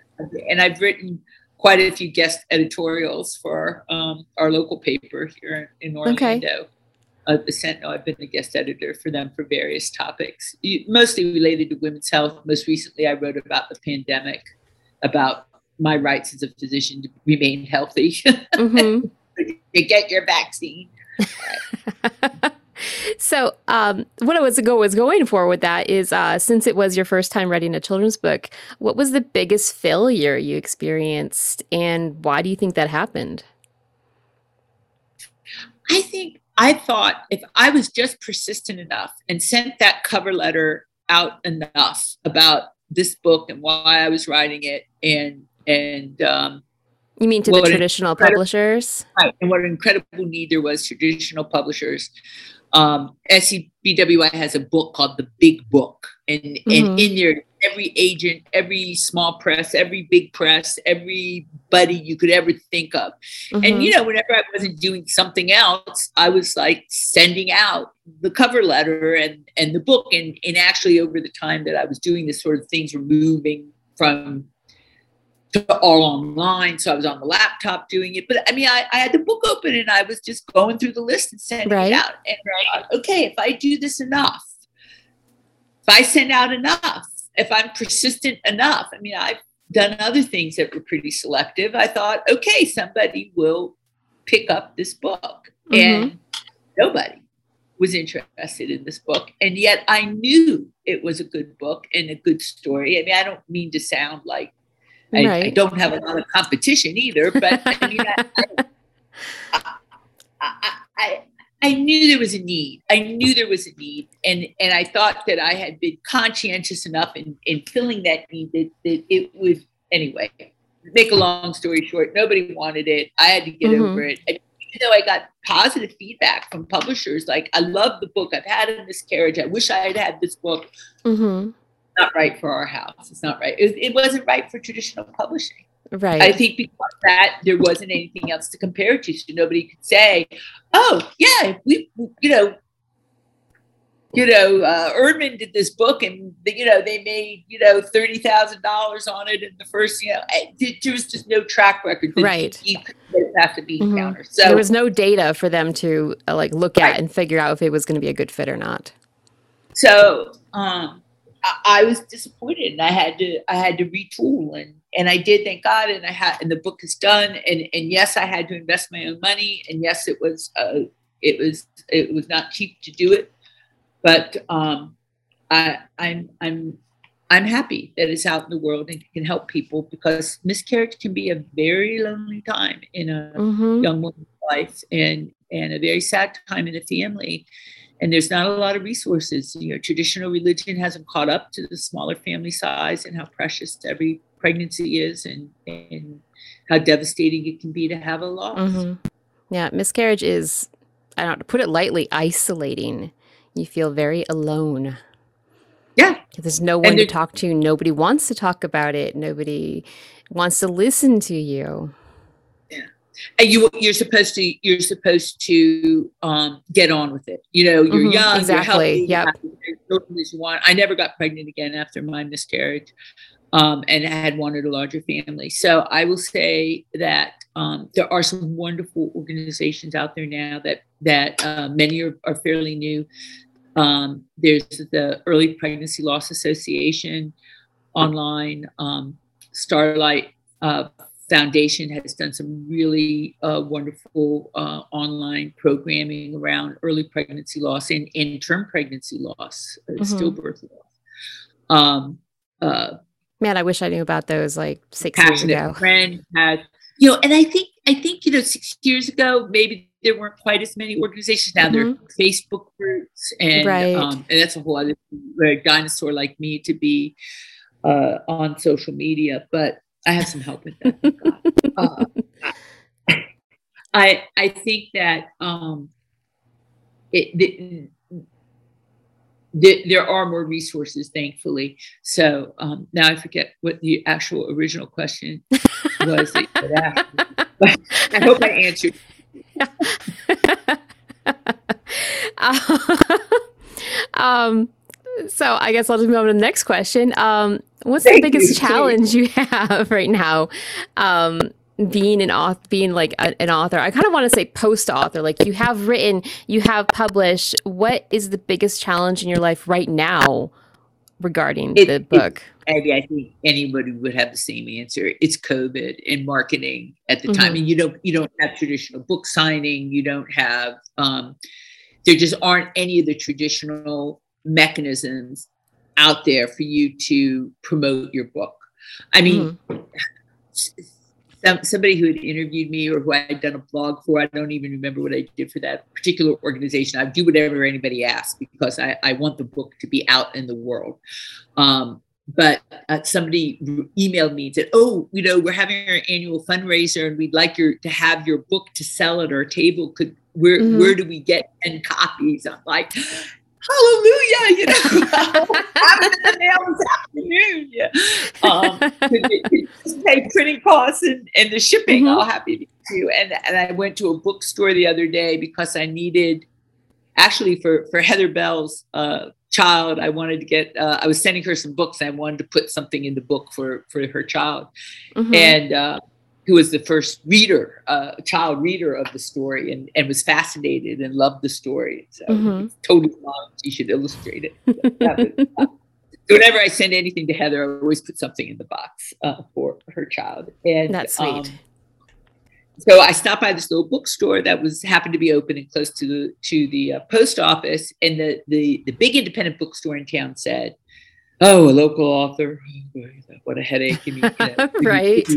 and I've written quite a few guest editorials for um, our local paper here in Orlando. Okay Sentinel. I've been a guest editor for them for various topics, mostly related to women's health. Most recently, I wrote about the pandemic, about my rights as a physician to remain healthy. Mm-hmm. to get your vaccine. so, um, what I was was going for with that is, uh, since it was your first time writing a children's book, what was the biggest failure you experienced, and why do you think that happened? I think I thought if I was just persistent enough and sent that cover letter out enough about this book and why I was writing it and and um, you mean to the traditional publishers? Right, and what an incredible need there was traditional publishers. Um, SCBWI has a book called The Big Book, and mm-hmm. and in there every agent, every small press, every big press, everybody you could ever think of. Mm-hmm. And, you know, whenever I wasn't doing something else, I was like sending out the cover letter and, and the book. And, and actually, over the time that I was doing this sort of things were moving from all online. So I was on the laptop doing it. But I mean, I, I had the book open and I was just going through the list and sending right. it out. And right, okay, if I do this enough, if I send out enough, if I'm persistent enough, I mean, I've done other things that were pretty selective. I thought, okay, somebody will pick up this book, mm-hmm. and nobody. was interested in this book. And yet I knew it was a good book and a good story. I mean, I don't mean to sound like I, right. I don't have a lot of competition either, but I mean, I, I, I, knew there was a need. I knew there was a need, and and I thought that I had been conscientious enough in, in filling that need that, that it would anyway. Make a long story short, nobody wanted it. I had to get mm-hmm. over it. And even though I got positive feedback from publishers, like I love the book, I've had a miscarriage. I wish I had had this book. Mm-hmm. Not right for our house. It's not right. It, it wasn't right for traditional publishing. Right. I think because that there wasn't anything else to compare it to, so nobody could say, "Oh, yeah, we, you know, you know, uh, Erdman did this book, and you know they made you know thirty thousand dollars on it in the first. You know, there was just no track record. Right. You have to be mm-hmm. counter. So there was no data for them to uh, like look right. at and figure out if it was going to be a good fit or not. So um, I, was disappointed, and I had to I had to retool, and and I did, thank God, and I had, and the book is done, and and yes, I had to invest my own money, and yes, it was uh, it was it was not cheap to do it but um, I, I'm I'm I'm happy that it's out in the world and can help people because miscarriage can be a very lonely time in a mm-hmm. young woman's life and and a very sad time in a family. And there's not a lot of resources. You know, traditional religion hasn't caught up to the smaller family size and how precious every pregnancy is and and how devastating it can be to have a loss. Mm-hmm. Yeah, miscarriage is I don't to put it lightly, isolating. You feel very alone. Yeah. There's no one to talk to. Nobody wants to talk about it. Nobody wants to listen to you. Yeah. And you you're supposed to you're supposed to um, get on with it. You know, you're mm-hmm, young, exactly. You're healthy, yep. you want. I never got pregnant again after my miscarriage. Um, and I had wanted a larger family. So I will say that um, there are some wonderful organizations out there now that that uh, many are, are fairly new um, there's the Early Pregnancy Loss Association online. Um, Starlight uh, Foundation has done some really uh, wonderful uh, online programming around early pregnancy loss and in-term pregnancy loss, uh, mm-hmm. stillbirth loss. Um, uh, Man, I wish I knew about those like six years ago. Friend has, you know, and I think I think you know six years ago maybe there weren't quite as many organizations. Now mm-hmm. there are mm-hmm. Facebook groups, and right. um, and that's a whole other dinosaur like me to be uh, on social media. But I have some help with that. uh, I I think that um, it. The, there are more resources, thankfully. So um, now I forget what the actual original question was. I hope I answered um, so I guess I'll just move on to the next question. Um, what's Thank the biggest you, challenge you have right now? Um, being an author, being like a, an author, I kind of want to say post author. Like you have written, you have published. What is the biggest challenge in your life right now regarding it, the book? Abby, I think anybody would have the same answer. It's COVID and marketing at the mm-hmm. time, and you don't you don't have traditional book signing. You don't have um, there just aren't any of the traditional mechanisms out there for you to promote your book. I mean, mm-hmm. some, somebody who had interviewed me or who I had done a blog for, I don't even remember what I did for that particular organization. I do whatever anybody asks because I, I want the book to be out in the world. Um, but uh, somebody emailed me and said, "Oh, you know, we're having our annual fundraiser, and we'd like your to have your book to sell at our table. Could where mm-hmm. where do we get ten copies?" I'm like, "Hallelujah!" You know, I'm in the mail this afternoon. Yeah, um, just pay printing costs and, and the shipping. Mm-hmm. I'll happy to. And and I went to a bookstore the other day because I needed actually for for Heather Bell's uh, child i wanted to get uh, i was sending her some books i wanted to put something in the book for for her child mm-hmm. and uh, who was the first reader uh, child reader of the story and, and was fascinated and loved the story. So mm-hmm. totally mom she should illustrate it. Whenever i send anything to heather i always put something in the box uh, for her child. And that's sweet. um, so I stopped by this little bookstore that was happened to be open and close to the to the uh, post office, and the the the big independent bookstore in town said, "Oh, a local author, what a headache!" You know, right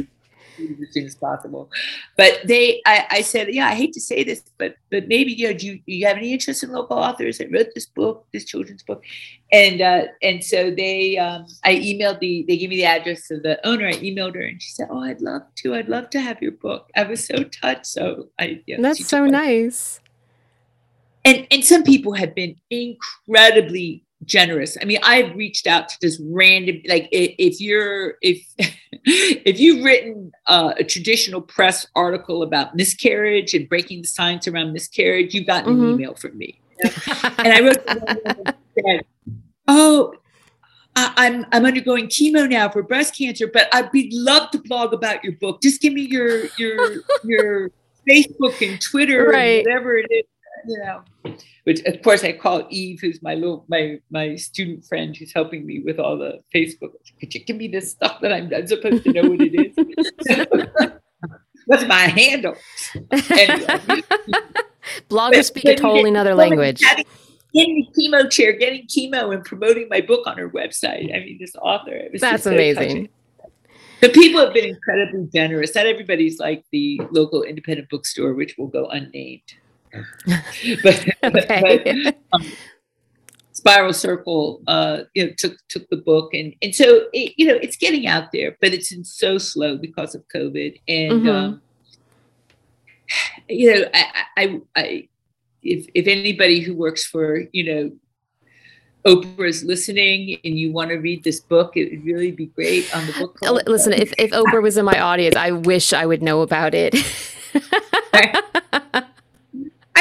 as soon as possible. But they, I, I, said, yeah, I hate to say this, but but maybe you know, do you, do you have any interest in local authors that wrote this book, this children's book? And uh, and so they, um, I emailed the, they gave me the address of the owner. I emailed her, and she said, oh, I'd love to, I'd love to have your book. I was so touched. So I, you know, that's so nice. And and some people have been incredibly generous. I mean, I've reached out to just random, like if you're, if, if you've written uh, a traditional press article about miscarriage and breaking the science around miscarriage, you've gotten mm-hmm. an email from me. and I wrote, said, oh, I, am I'm undergoing chemo now for breast cancer, but I'd be love to blog about your book. Just give me your your your Facebook and Twitter right. and whatever it is you know, which of course I call Eve, who's my little my my student friend who's helping me with all the Facebook. Could you give me this stuff that I'm, I'm supposed to know what it is? What's my handle? Anyway. Bloggers speak a totally another language. in the chemo chair, getting chemo and promoting my book on her website. I mean, this author. That's amazing. the people have been incredibly generous. Not everybody's like the local independent bookstore, which will go unnamed. But, but um, Spiral Circle, uh, you know, took took the book, and and so it, you know it's getting out there, but it's so slow because of COVID, and mm-hmm. um, you know, I, I, I, if if anybody who works for you know Oprah is listening and you want to read this book, it would really be great on the book. Club. Listen, if, if Oprah was in my audience, I wish I would know about it.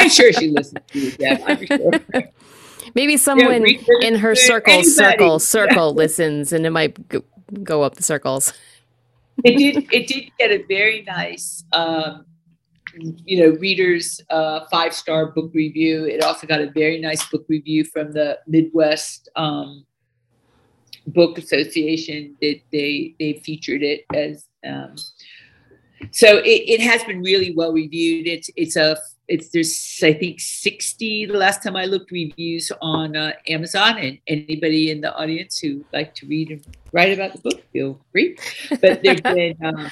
I'm sure she listens to you, Deb. I'm sure. Maybe someone yeah, in her circle, anybody. circle, circle yeah. listens, and it might go, up the circles. it did. It did get a very nice, um, you know, readers uh, five star book review. It also got a very nice book review from the Midwest um, Book Association. That they they featured it as. Um, so it, it has been really well reviewed. It's it's a it's there's I think 60 the last time I looked reviews on uh, Amazon and anybody in the audience who like to read and write about the book feel free. But there's been uh,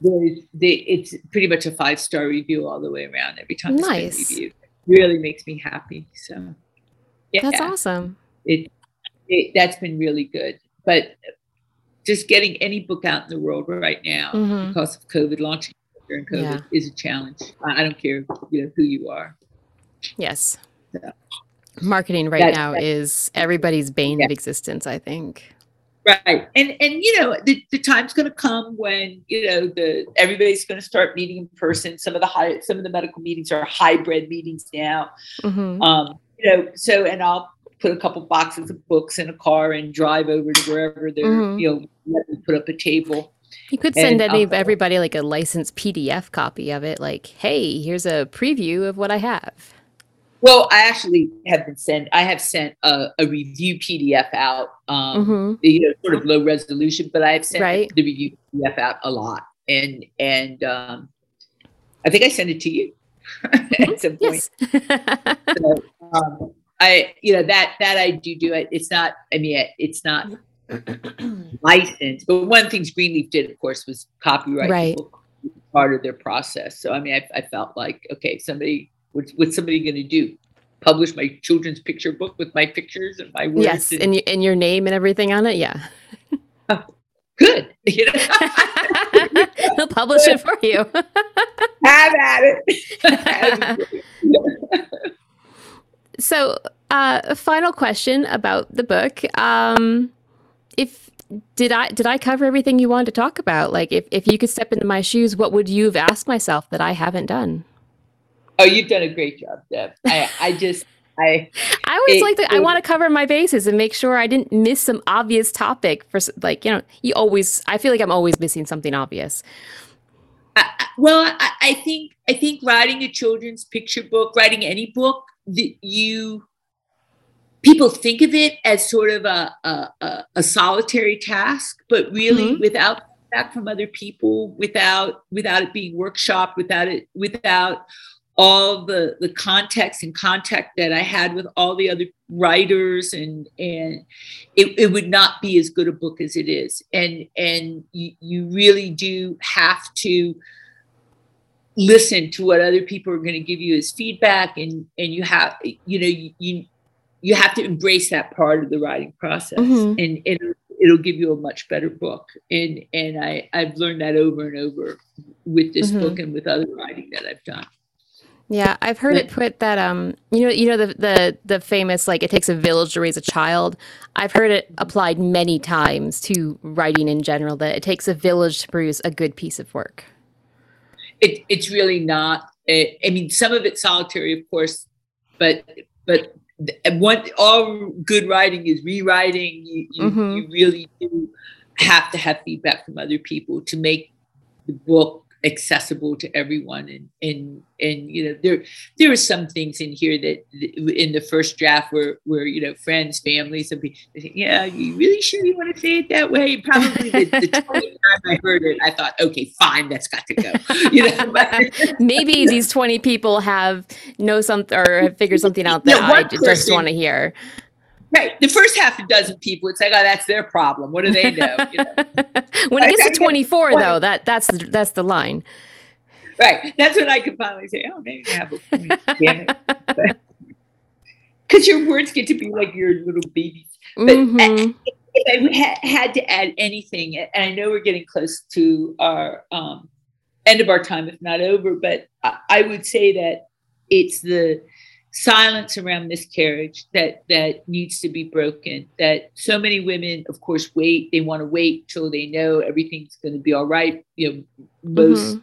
there's they, it's pretty much a five star review all the way around every time nice. it's reviewed. Really makes me happy so yeah. That's awesome. It, it that's been really good. But just getting any book out in the world right now mm-hmm. because of COVID launching during COVID yeah. is a challenge. I don't care you know who you are. Yes. So, Marketing right that, now that, is everybody's bane yeah. of existence, I think. Right. And and you know, the, the time's gonna come when, you know, the everybody's gonna start meeting in person. Some of the high some of the medical meetings are hybrid meetings now. Mm-hmm. Um, you know, so and I'll put a couple boxes of books in a car and drive over to wherever they're, mm-hmm. you know, let me put up a table you could send any uh, everybody like a licensed PDF copy of it, like, hey, here's a preview of what I have. Well, I actually have been sent. I have sent a, a review PDF out, um, mm-hmm. you know, sort of low resolution, but I have sent right. the review PDF out a lot, and and um, I think I sent it to you at some point. so, um, I, you know, that that I do do it. It's not. I mean, it's not license. But one of the things Greenleaf did, of course, was copyright right. part of their process. So I mean, I, I felt like, okay, somebody, what's, what's somebody going to do? Publish my children's picture book with my pictures and my words. Yes, and, and, and your name and everything on it. Yeah. Oh, good. You know? He'll publish it for you. Have at it. so, uh, final question about the book. Um, if did I did I cover everything you wanted to talk about? Like if, if you could step into my shoes, what would you have asked myself that I haven't done? Oh, you've done a great job, Deb. I, I just I I always it, like to I want to cover my bases and make sure I didn't miss some obvious topic for like, you know, you always I feel like I'm always missing something obvious. well, I, I think I think writing a children's picture book, writing any book, that you people think of it as sort of a, a, a solitary task, but really mm-hmm. without feedback from other people without without it being workshopped, without it without all the the context and contact that I had with all the other writers and and it, it would not be as good a book as it is and and you, you really do have to listen to what other people are going to give you as feedback and and you have you know you you, you have to embrace that part of the writing process mm-hmm. and, and it'll give you a much better book and and i i've learned that over and over with this mm-hmm. book and with other writing that i've done yeah, I've heard but, it put that um you know you know the the the famous like it takes a village to raise a child. I've heard it applied many times to writing in general that it takes a village to produce a good piece of work. It it's really not. It, I mean, some of it's solitary, of course, but but what all good writing is rewriting. You you, mm-hmm. you really do have to have feedback from other people to make the book accessible to everyone. And and and you know there there are some things in here that in the first draft where where you know friends families and people yeah you really sure you want to say it that way? Probably the, the 20th time i heard it i thought okay fine that's got to go. You know maybe these 20 people have know something or have figured something out that i just want to hear Right. The first half a dozen people, it's like, oh, that's their problem. What do they know? You know? when it gets to 24, though, that that's the, that's the line. Right. That's when I could finally say, oh, maybe I have a point. Because your words get to be like your little babies. But mm-hmm. if I had to add anything, and I know we're getting close to our um, end of our time, if not over, but I would say that it's the silence around miscarriage that that needs to be broken that so many women of course wait they want to wait till they know everything's going to be all right you know most mm-hmm.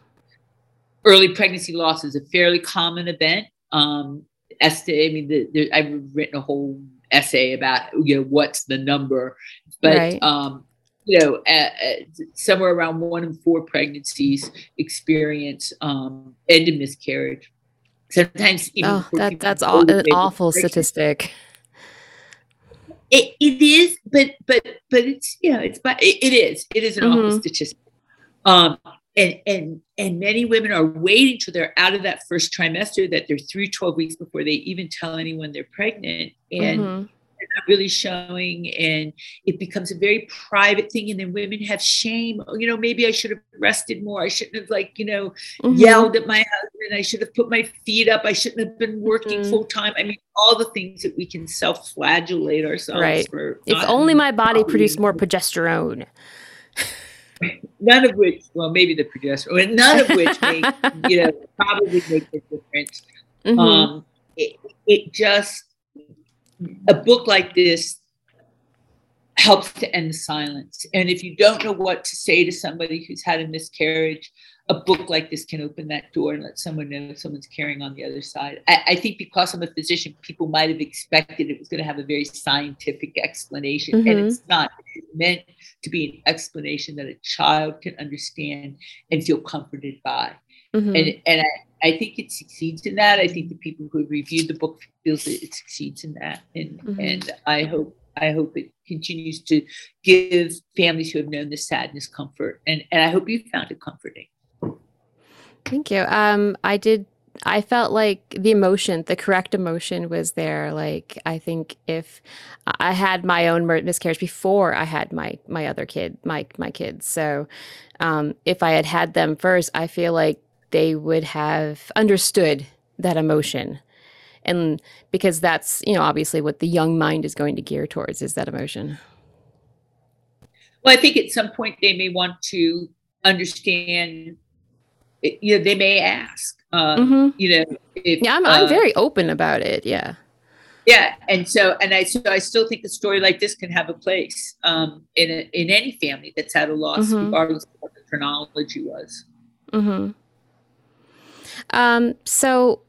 early pregnancy loss is a fairly common event um as to, i mean the, the, i've written a whole essay about you know what's the number but right. um you know, uh, uh, somewhere around one in four pregnancies experience um, end of miscarriage. Sometimes oh, that, that's all, an awful statistic. It, it is, but but but it's you know it's but it, it is it is an mm-hmm. awful statistic. Um, and and and many women are waiting till they're out of that first trimester that they're through 12 weeks before they even tell anyone they're pregnant and mm-hmm not really showing and it becomes a very private thing and then women have shame oh, you know maybe i should have rested more i shouldn't have like you know mm-hmm. yelled at my husband i should have put my feet up i shouldn't have been working mm-hmm. full time i mean all the things that we can self-flagellate ourselves right. for if only my body produced more progesterone none of which well maybe the progesterone none of which make you know probably make a difference mm-hmm. um it, it just a book like this helps to end the silence. And if you don't know what to say to somebody who's had a miscarriage, a book like this can open that door and let someone know someone's carrying on the other side. I, I think because I'm a physician, people might have expected it was going to have a very scientific explanation, mm-hmm. and it's not. It's meant to be an explanation that a child can understand and feel comforted by. Mm-hmm. And and I, I think it succeeds in that. I think the people who reviewed the book feels that it succeeds in that. And mm-hmm. and I hope I hope it continues to give families who have known this sadness comfort. And and I hope you found it comforting. Thank you. Um, I did I felt like the emotion, the correct emotion was there. Like I think if I had my own miscarriage before I had my my other kid, my my kids. So um, if I had had them first, I feel like they would have understood that emotion and because that's you know obviously what the young mind is going to gear towards is that emotion well i think at some point they may want to understand you know they may ask um, mm-hmm. you know if, yeah I'm, uh, I'm very open about it yeah yeah and so and i so i still think a story like this can have a place um, in a, in any family that's had a loss mm-hmm. regardless of what the chronology was mm-hmm. Um, so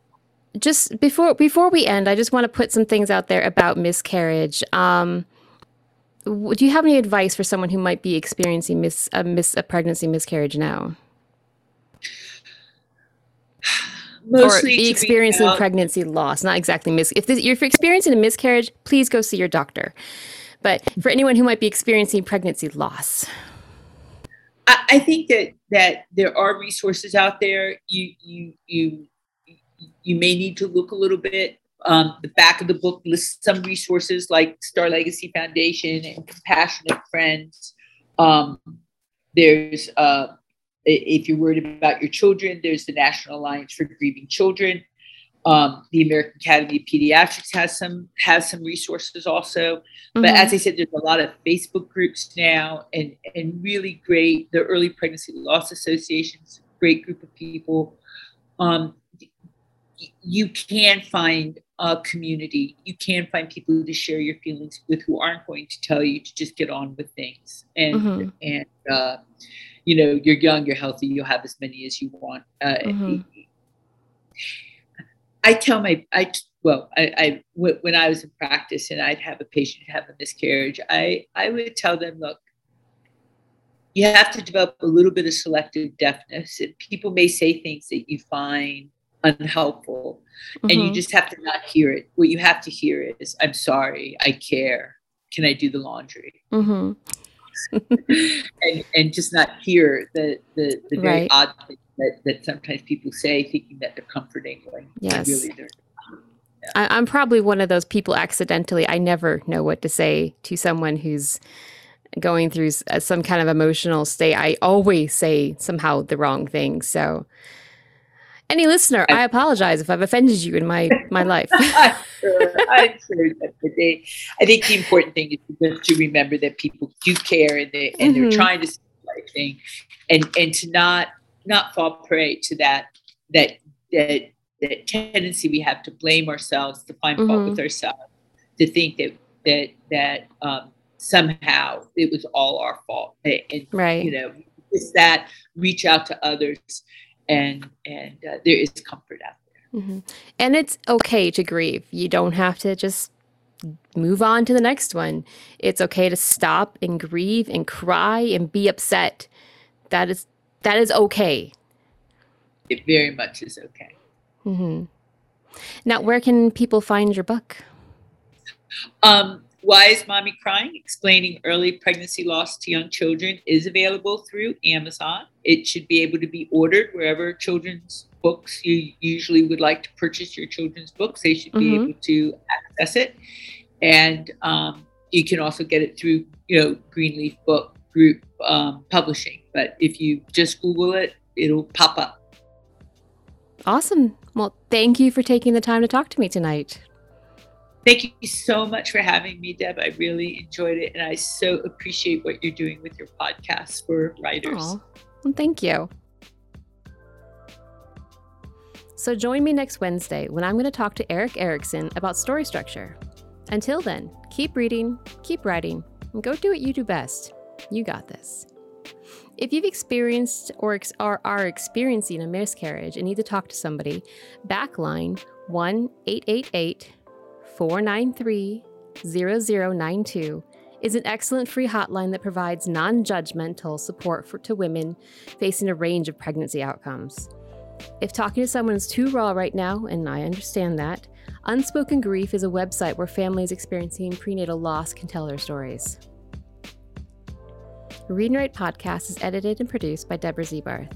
just before before we end, I just want to put some things out there about miscarriage. Um, do you have any advice for someone who might be experiencing mis, a, mis, a pregnancy miscarriage now? Mostly or experiencing pregnancy loss, not exactly mis. If, this, if you're experiencing a miscarriage, please go see your doctor. But for anyone who might be experiencing pregnancy loss, I, think that that there are resources out there. You you you you may need to look a little bit. Um, the back of the book lists some resources like Star Legacy Foundation and Compassionate Friends. Um, there's uh, if you're worried about your children, there's the National Alliance for Grieving Children. Um, the American Academy of Pediatrics has some has some resources also. Mm-hmm. But as I said, there's a lot of Facebook groups now, and and really great. The Early Pregnancy Loss Association's great group of people. Um, you can find a community. You can find people to share your feelings with who aren't going to tell you to just get on with things. And mm-hmm. and uh, you know, you're young, you're healthy, you'll have as many as you want. Uh, mm-hmm. I tell my I well I, I when I was in practice and I'd have a patient have a miscarriage, I I would tell them, look, you have to develop a little bit of selective deafness. And people may say things that you find unhelpful mm-hmm. and you mm-hmm. just have to not hear it what you have to hear is i'm sorry i care can i do the laundry mm-hmm. and and just not hear the the, the very right. odd things that, that sometimes people say thinking that they're comforting when yes. really they're yeah. I, i'm probably one of those people accidentally i never know what to say to someone who's going through some kind of emotional state i always say somehow the wrong thing so any listener, I, I, apologize if I've offended you in my my life. I'm sure. I'm sure they, I think the important thing is just to remember that people do care and they and mm-hmm. they're trying to see the right thing, and and to not not fall prey to that that that that tendency we have to blame ourselves, to find mm-hmm. fault with ourselves, to think that that that um, somehow it was all our fault, and, and right. you know, is that reach out to others and and uh, there is comfort out there. Mm-hmm. And it's okay to grieve. You don't have to just move on to the next one. It's okay to stop and grieve and cry and be upset. That is that is okay. It very much is okay. Mm-hmm. Now, where can people find your book? Um, why is Mommy Crying? Explaining Early Pregnancy Loss to Young Children is available through Amazon. It should be able to be ordered wherever children's books you usually would like to purchase your children's books. They should be mm-hmm. able to access it. And um, you can also get it through, you know, Greenleaf Book Group um, Publishing. But if you just Google it, it'll pop up. Awesome. Well, thank you for taking the time to talk to me tonight. Thank you so much for having me, Deb. I really enjoyed it. And I so appreciate what you're doing with your podcast for writers. Aww. Well, thank you. So join me next Wednesday when I'm going to talk to Eric Erickson about story structure. Until then, keep reading, keep writing, and go do what you do best. You got this. If you've experienced or, are experiencing a miscarriage and need to talk to somebody, backline 1 888 493 0092 is an excellent free hotline that provides non judgmental support for, to women facing a range of pregnancy outcomes. If talking to someone is too raw right now, and I understand that, Unspoken Grief is a website where families experiencing prenatal loss can tell their stories. Read and Write podcast is edited and produced by Deborah Ziebarth.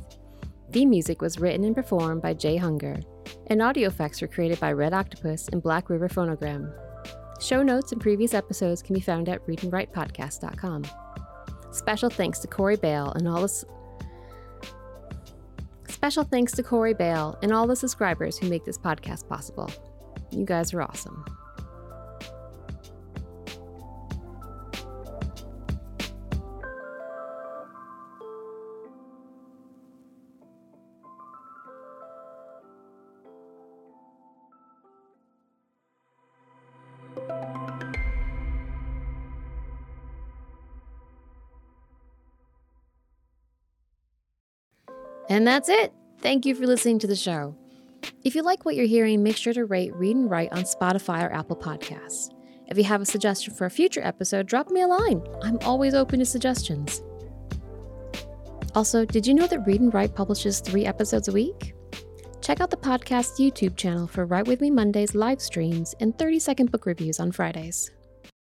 Theme music was written and performed by Jay Hunger and audio effects were created by Red Octopus and Black River Phonogram. Show notes and previous episodes can be found at readandwritepodcast.com. Special thanks to Cori Baill and all the Special thanks to Cori Baill and all the subscribers who make this podcast possible. You guys are awesome. And that's it. Thank you for listening to the show. If you like what you're hearing, make sure to rate, read, and write on Spotify or Apple Podcasts. If you have a suggestion for a future episode, drop me a line. I'm always open to suggestions. Also, did you know that Read and Write publishes three episodes a week? Check out the podcast YouTube channel for Write With Me Mondays live streams and 30 second book reviews on Fridays.